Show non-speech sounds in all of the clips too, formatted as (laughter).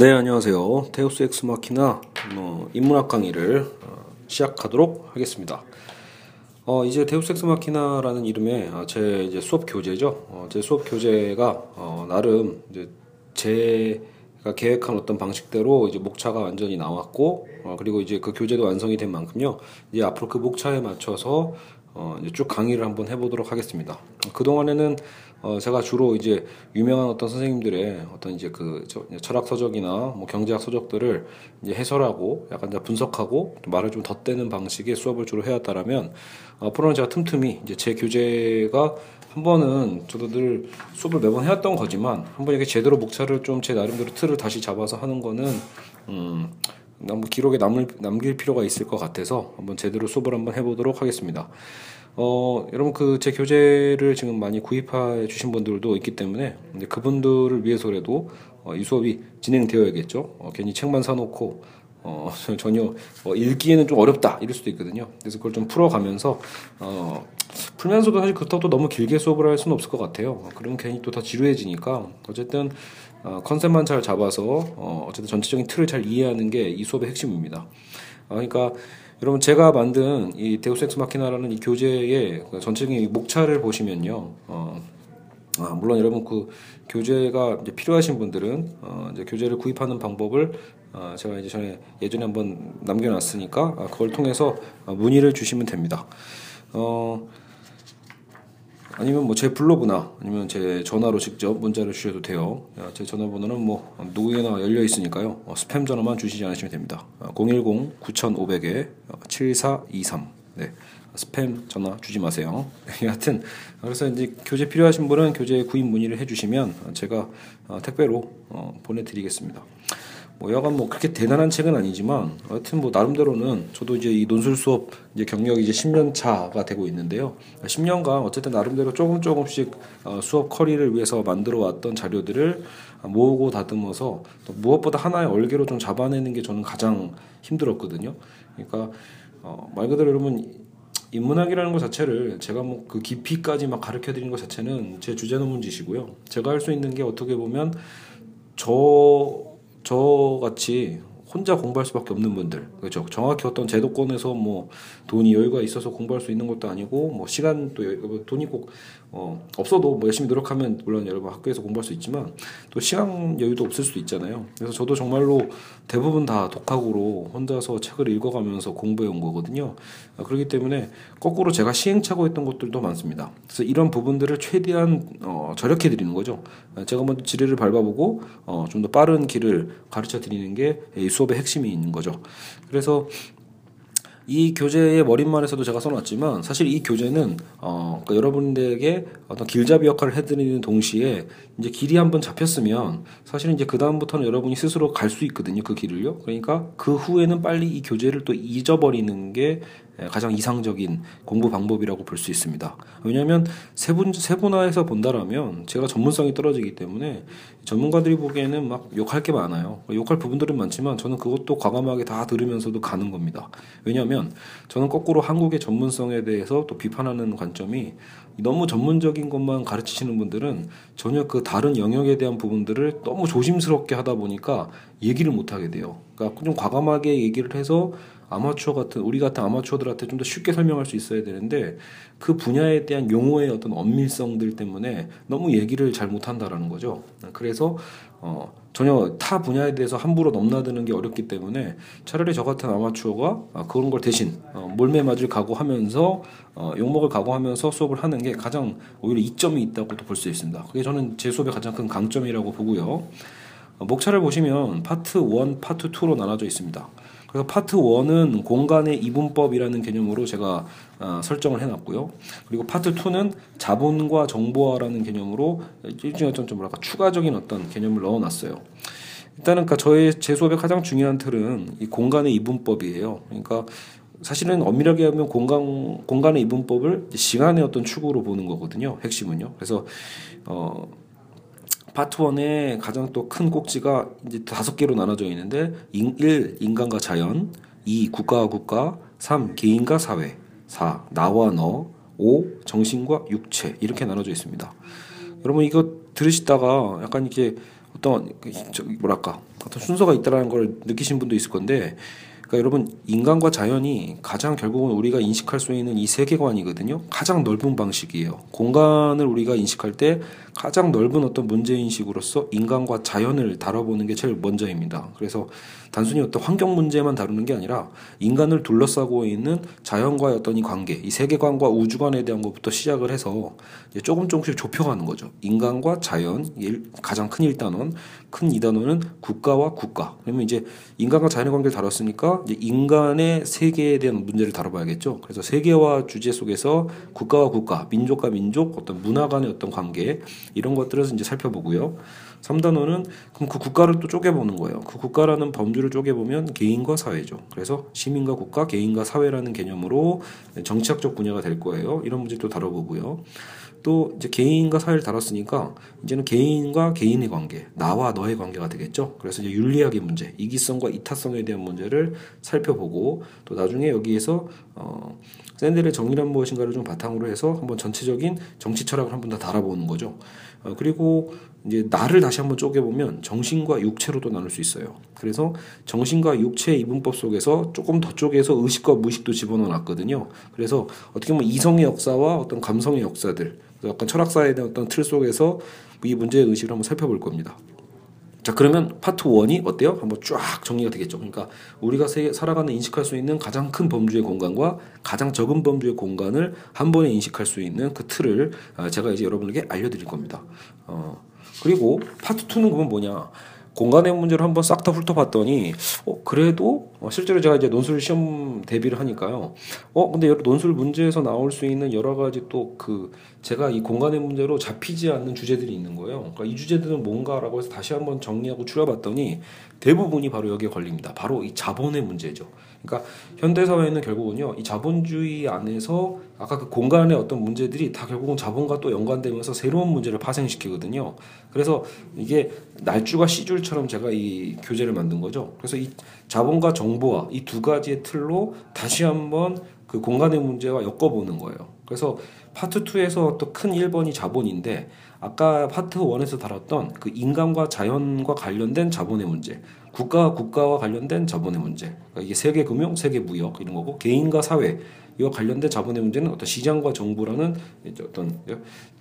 네, 안녕하세요. 데우스 엑스 마키나 어, 인문학 강의를 어, 시작하도록 하겠습니다. 어, 이제 데우스 엑스 마키나라는 이름의 어, 제 이제 수업 교재죠. 어, 제 수업 교재가 어, 나름 이제 제가 계획한 어떤 방식대로 이제 목차가 완전히 나왔고 어, 그리고 이제 그 교재도 완성이 된 만큼요. 이제 앞으로 그 목차에 맞춰서 쭉 강의를 한번 해보도록 하겠습니다. 그 동안에는 어, 제가 주로 이제 유명한 어떤 선생님들의 어떤 이제 그 철학 서적이나 뭐 경제학 서적들을 이제 해설하고 약간 이제 분석하고 말을 좀 덧대는 방식의 수업을 주로 해왔다라면 앞으로는 제가 틈틈이 이제 제 교재가 한 번은 저도 늘 수업을 매번 해왔던 거지만 한 번 이렇게 제대로 목차를 좀 제 나름대로 틀을 다시 잡아서 하는 거는 음. 기록에 남을, 남길 필요가 있을 것 같아서 한번 제대로 수업을 한번 해보도록 하겠습니다. 어, 여러분 그 제 교재를 지금 많이 구입해 주신 분들도 있기 때문에 그분들을 위해서라도 어, 이 수업이 진행되어야겠죠. 어, 괜히 책만 사놓고 어, (laughs) 전혀 어, 읽기에는 좀 어렵다 이럴 수도 있거든요. 그래서 그걸 좀 풀어가면서 어, 풀면서도 사실 그렇다고 또 너무 길게 수업을 할 수는 없을 것 같아요. 그러면 괜히 또 더 지루해지니까 어쨌든 어, 컨셉만 잘 잡아서 어, 어쨌든 전체적인 틀을 잘 이해하는 게 이 수업의 핵심입니다. 어, 그러니까 여러분 제가 만든 이 데우스 엑스 마키나라는 이 교재의 그 전체적인 목차를 보시면요. 어, 아, 물론 여러분 그 교재가 필요하신 분들은 어, 이제 교재를 구입하는 방법을 어, 제가 이제 전에 예전에 한번 남겨놨으니까 아, 그걸 통해서 어, 문의를 주시면 됩니다. 어, 아니면 뭐 제 블로그나 아니면 제 전화로 직접 문자를 주셔도 돼요. 제 전화번호는 뭐 누구에나 열려 있으니까요. 어, 스팸 전화만 주시지 않으시면 됩니다. 010 9500에 7423. 네. 스팸 전화 주지 마세요. (laughs) 여하튼 그래서 이제 교재 필요하신 분은 교재 구입 문의를 해주시면 제가 어, 택배로 어, 보내드리겠습니다. 뭐 여간 뭐 그렇게 대단한 책은 아니지만 하여튼 뭐 나름대로는 저도 이제 이 논술 수업 이제 경력이 이제 10년 차가 되고 있는데요. 10년간 어쨌든 나름대로 조금 조금씩 어, 수업 커리를 위해서 만들어 왔던 자료들을 모으고 다듬어서 또 무엇보다 하나의 얼개로 좀 잡아내는 게 저는 가장 힘들었거든요. 그러니까 어, 말 그대로 여러분 인문학이라는 것 자체를 제가 뭐 그 깊이까지 막 가르쳐 드리는 것 자체는 제 주제 논문지시고요. 제가 할 수 있는 게 어떻게 보면 저 저같이 혼자 공부할 수밖에 없는 분들. 그렇죠. 정확히 어떤 제도권에서 뭐 돈이 여유가 있어서 공부할 수 있는 것도 아니고 뭐 시간도 뭐 돈이 꼭 어, 없어도 뭐 열심히 노력하면 물론 여러분 학교에서 공부할 수 있지만 또 시간 여유도 없을 수도 있잖아요. 그래서 저도 정말로 대부분 다 독학으로 혼자서 책을 읽어가면서 공부해 온 거거든요. 어, 그렇기 때문에 거꾸로 제가 시행착오 했던 것들도 많습니다. 그래서 이런 부분들을 최대한 어, 절약해 드리는 거죠. 제가 먼저 지뢰를 밟아보고 어, 좀 더 빠른 길을 가르쳐 드리는 게 수업의 핵심이 있는 거죠. 그래서 이 교재의 머릿말에서도 제가 써놨지만 사실 이 교재는 어 그러니까 여러분들에게 어떤 길잡이 역할을 해드리는 동시에 이제 길이 한번 잡혔으면 사실은 이제 그 다음부터는 여러분이 스스로 갈 수 있거든요 그 길을요. 그러니까 그 후에는 빨리 이 교재를 또 잊어버리는 게 가장 이상적인 공부 방법이라고 볼 수 있습니다. 왜냐하면 세분 세분화해서 본다라면 제가 전문성이 떨어지기 때문에 전문가들이 보기에는 막 욕할 게 많아요. 욕할 부분들은 많지만 저는 그것도 과감하게 다 들으면서도 가는 겁니다. 왜냐하면 저는 거꾸로 한국의 전문성에 대해서 또 비판하는 관점이 너무 전문적인 것만 가르치시는 분들은 전혀 그 다른 영역에 대한 부분들을 너무 조심스럽게 하다 보니까 얘기를 못 하게 돼요. 그러니까 좀 과감하게 얘기를 해서 아마추어 같은 우리 같은 아마추어들한테 좀 더 쉽게 설명할 수 있어야 되는데 그 분야에 대한 용어의 어떤 엄밀성들 때문에 너무 얘기를 잘 못한다라는 거죠. 그래서 어, 전혀 타 분야에 대해서 함부로 넘나드는 게 어렵기 때문에 차라리 저 같은 아마추어가 아, 그런 걸 대신 어, 몰매 맞을 각오하면서 어, 욕먹을 각오하면서 수업을 하는 게 가장 오히려 이점이 있다고도 볼 수 있습니다. 그게 저는 제 수업의 가장 큰 강점이라고 보고요. 어, 목차를 보시면 파트 1, 파트 2로 나눠져 있습니다. 그래서 파트 1은 공간의 이분법이라는 개념으로 제가 어, 설정을 해놨고요. 그리고 파트 2는 자본과 정보화라는 개념으로 일종의 어떤 좀 뭐랄까 추가적인 어떤 개념을 넣어놨어요. 일단은 그러니까 저의 제 수업의 가장 중요한 틀은 이 공간의 이분법이에요. 그러니까 사실은 엄밀하게 하면 공간 공간의 이분법을 시간의 어떤 축으로 보는 거거든요. 핵심은요. 그래서 어 파트 1의 가장 또 큰 꼭지가 이제 다섯 개로 나눠져 있는데 1. 인간과 자연 2. 국가와 국가 3. 개인과 사회 4. 나와 너 5. 정신과 육체 이렇게 나눠져 있습니다. 여러분 이거 들으시다가 약간 이렇게 어떤 뭐랄까 어떤 순서가 있다라는 걸 느끼신 분도 있을 건데 그러니까 여러분 인간과 자연이 가장 결국은 우리가 인식할 수 있는 이 세계관이거든요. 가장 넓은 방식이에요. 공간을 우리가 인식할 때 가장 넓은 어떤 문제 인식으로서 인간과 자연을 다뤄보는 게 제일 먼저입니다. 그래서 단순히 어떤 환경 문제만 다루는 게 아니라 인간을 둘러싸고 있는 자연과의 어떤 이 관계, 이 세계관과 우주관에 대한 것부터 시작을 해서 조금 조금씩 좁혀가는 거죠. 인간과 자연, 일- 가장 큰 1단원, 큰 2단원은 국가와 국가. 그러면 이제 인간과 자연의 관계를 다뤘으니까 인간의 세계에 대한 문제를 다뤄봐야겠죠. 그래서 세계화 주제 속에서 국가와 국가, 민족과 민족, 어떤 문화 간의 어떤 관계 이런 것들을 이제 살펴보고요. 3단원은 그럼 그 국가를 또 쪼개보는 거예요. 그 국가라는 범주를 쪼개보면 개인과 사회죠. 그래서 시민과 국가, 개인과 사회라는 개념으로 정치학적 분야가 될 거예요. 이런 문제도 다뤄보고요. 또 이제 개인과 사회를 다뤘으니까 이제는 개인과 개인의 관계, 나와 너의 관계가 되겠죠. 그래서 이제 윤리학의 문제, 이기성과 이타성에 대한 문제를 살펴보고 또 나중에 여기에서 어 샌델의 정의란 무엇인가를 좀 바탕으로 해서 한번 전체적인 정치 철학을 한번 더 달아보는 거죠. 어, 그리고 이제 나를 다시 한번 쪼개보면 정신과 육체로도 나눌 수 있어요. 그래서 정신과 육체 이분법 속에서 조금 더 쪼개서 의식과 무의식도 집어넣어 놨거든요. 그래서 어떻게 보면 이성의 역사와 어떤 감성의 역사들, 약간 철학사에 대한 어떤 틀 속에서 이 문제의 의식을 한번 살펴볼 겁니다. 자 그러면 파트 1이 어때요? 한번 쫙 정리가 되겠죠. 그러니까 우리가 세, 살아가는 인식할 수 있는 가장 큰 범주의 공간과 가장 적은 범주의 공간을 한 번에 인식할 수 있는 그 틀을 아, 제가 이제 여러분에게 알려드릴 겁니다. 어, 그리고 파트 2는 그러면 뭐냐? 공간의 문제를 한번 싹 다 훑어봤더니 어 그래도 어, 실제로 제가 이제 논술 시험 대비를 하니까요. 어 근데 논술 문제에서 나올 수 있는 여러 가지 또 그 제가 이 공간의 문제로 잡히지 않는 주제들이 있는 거예요. 그러니까 이 주제들은 뭔가라고 해서 다시 한번 정리하고 추려봤더니 대부분이 바로 여기에 걸립니다. 바로 이 자본의 문제죠. 그러니까 현대 사회는 결국은요 이 자본주의 안에서 아까 그 공간의 어떤 문제들이 다 결국은 자본과 또 연관되면서 새로운 문제를 파생시키거든요. 그래서 이게 날줄과 씨줄처럼 제가 이 교재를 만든 거죠. 그래서 이 자본과 정 보화 이 두 가지의 틀로 다시 한번 그 공간의 문제와 엮어보는 거예요. 그래서 파트 2에서 또 큰 1번이 자본인데 아까 파트 1에서 다뤘던 그 인간과 자연과 관련된 자본의 문제, 국가와 국가와 관련된 자본의 문제, 그러니까 이게 세계 금융, 세계 무역 이런 거고 개인과 사회 이와 관련된 자본의 문제는 어떤 시장과 정부라는 어떤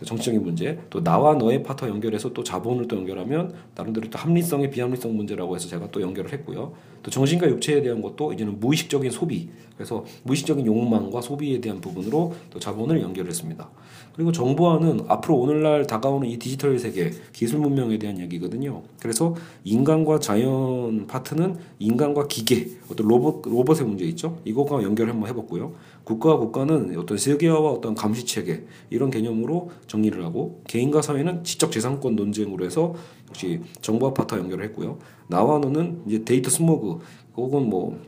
정치적인 문제, 또 나와 너의 파트와 연결해서 또 자본을 또 연결하면 나름대로 또 합리성의 비합리성 문제라고 해서 제가 또 연결을 했고요. 또 정신과 육체에 대한 것도 이제는 무의식적인 소비, 그래서 무의식적인 욕망과 소비에 대한 부분으로 또 자본을 연결했습니다. 그리고 정보화는 앞으로 오늘날 다가오는 이 디지털 세계, 기술 문명에 대한 얘기거든요. 그래서 인간과 자연 파트는 인간과 기계, 어떤 로봇 로봇의 문제 있죠. 이거과 연결 한번 해봤고요. 국가와 국가는 어떤 세계화와 어떤 감시 체계 이런 개념으로 정리를 하고 개인과 사회는 지적 재산권 논쟁으로 해서 역시 정보화 파트와 연결을 했고요. 나와 너는 이제 데이터 스모그 혹은 뭐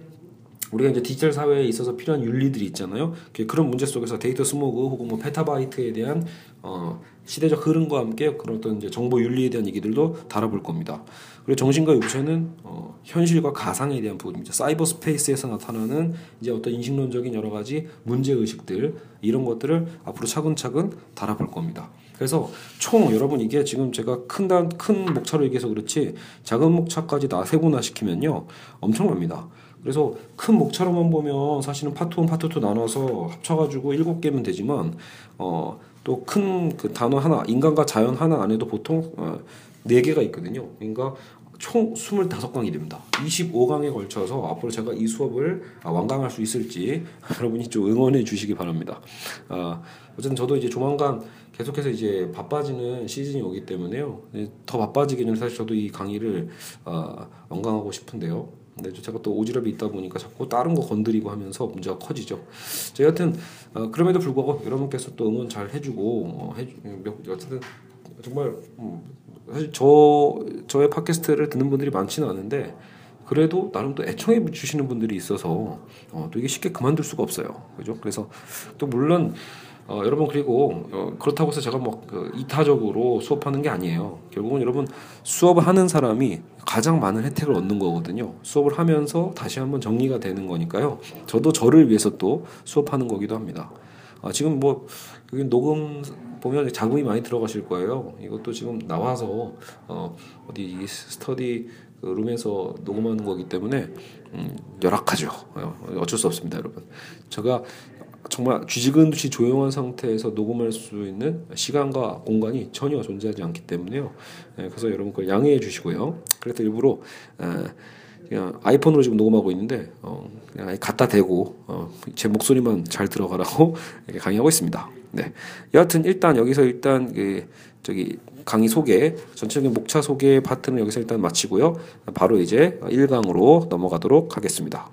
우리가 이제 디지털 사회에 있어서 필요한 윤리들이 있잖아요. 그런 문제 속에서 데이터 스모그 혹은 뭐 페타바이트에 대한 어, 시대적 흐름과 함께 그런 어떤 이제 정보 윤리에 대한 얘기들도 다뤄볼 겁니다. 그리고 정신과 육체는 어, 현실과 가상에 대한 부분입니다. 사이버 스페이스에서 나타나는 이제 어떤 인식론적인 여러 가지 문제 의식들 이런 것들을 앞으로 차근차근 다뤄볼 겁니다. 그래서 총 여러분 이게 지금 제가 큰큰 큰 목차로 얘기해서 그렇지 작은 목차까지 다 세분화 시키면요 엄청납니다. 그래서 큰 목차로만 보면 사실은 파트 1, 파트 2 나눠서 합쳐가지고 일곱 개면 되지만 어, 또 큰 그 단어 하나 인간과 자연 하나 안에도 보통 어, 네 개가 있거든요. 그러니까 총 25강이 됩니다. 25강에 걸쳐서 앞으로 제가 이 수업을 완강할 수 있을지 (laughs) 여러분이 좀 응원해 주시기 바랍니다. 아, 어쨌든 저도 이제 조만간 계속해서 이제 바빠지는 시즌이 오기 때문에요. 더 바빠지기 전에 사실 저도 이 강의를 어, 완강하고 싶은데요. 근데 제가 또 오지랖이 있다 보니까 자꾸 다른 거 건드리고 하면서 문제가 커지죠. 저 여하튼 어, 그럼에도 불구하고 여러분께서 또 응원 잘 해주고 어, 해주, 어쨌든 정말 음, 사실 저 저의 팟캐스트를 듣는 분들이 많지는 않은데 그래도 나름 또 애청해 주시는 분들이 있어서 어, 또 이게 쉽게 그만둘 수가 없어요. 그죠? 그래서 또 물론 어, 여러분 그리고 어, 그렇다고 해서 제가 뭐그 이타적으로 수업하는 게 아니에요. 결국은 여러분 수업을 하는 사람이 가장 많은 혜택을 얻는 거거든요. 수업을 하면서 다시 한번 정리가 되는 거니까요. 저도 저를 위해서 또 수업하는 거기도 합니다. 아, 지금 뭐 여기 녹음 보면 자금이 많이 들어가실 거예요. 이것도 지금 나와서 어, 어디 스터디 그 룸에서 녹음하는 거기 때문에 음, 열악하죠. 어, 어쩔 수 없습니다, 여러분. 제가 정말 쥐지근 듯이 조용한 상태에서 녹음할 수 있는 시간과 공간이 전혀 존재하지 않기 때문에요. 예, 그래서 여러분 그걸 양해해 주시고요. 그래서 일부러 그냥 아이폰으로 지금 녹음하고 있는데 어, 그냥 갖다 대고 어, 제 목소리만 잘 들어가라고 (laughs) 강의하고 있습니다. 네. 여하튼 일단 여기서 일단 그 저기 강의 소개 전체적인 목차 소개 파트는 여기서 일단 마치고요. 바로 이제 1강으로 넘어가도록 하겠습니다.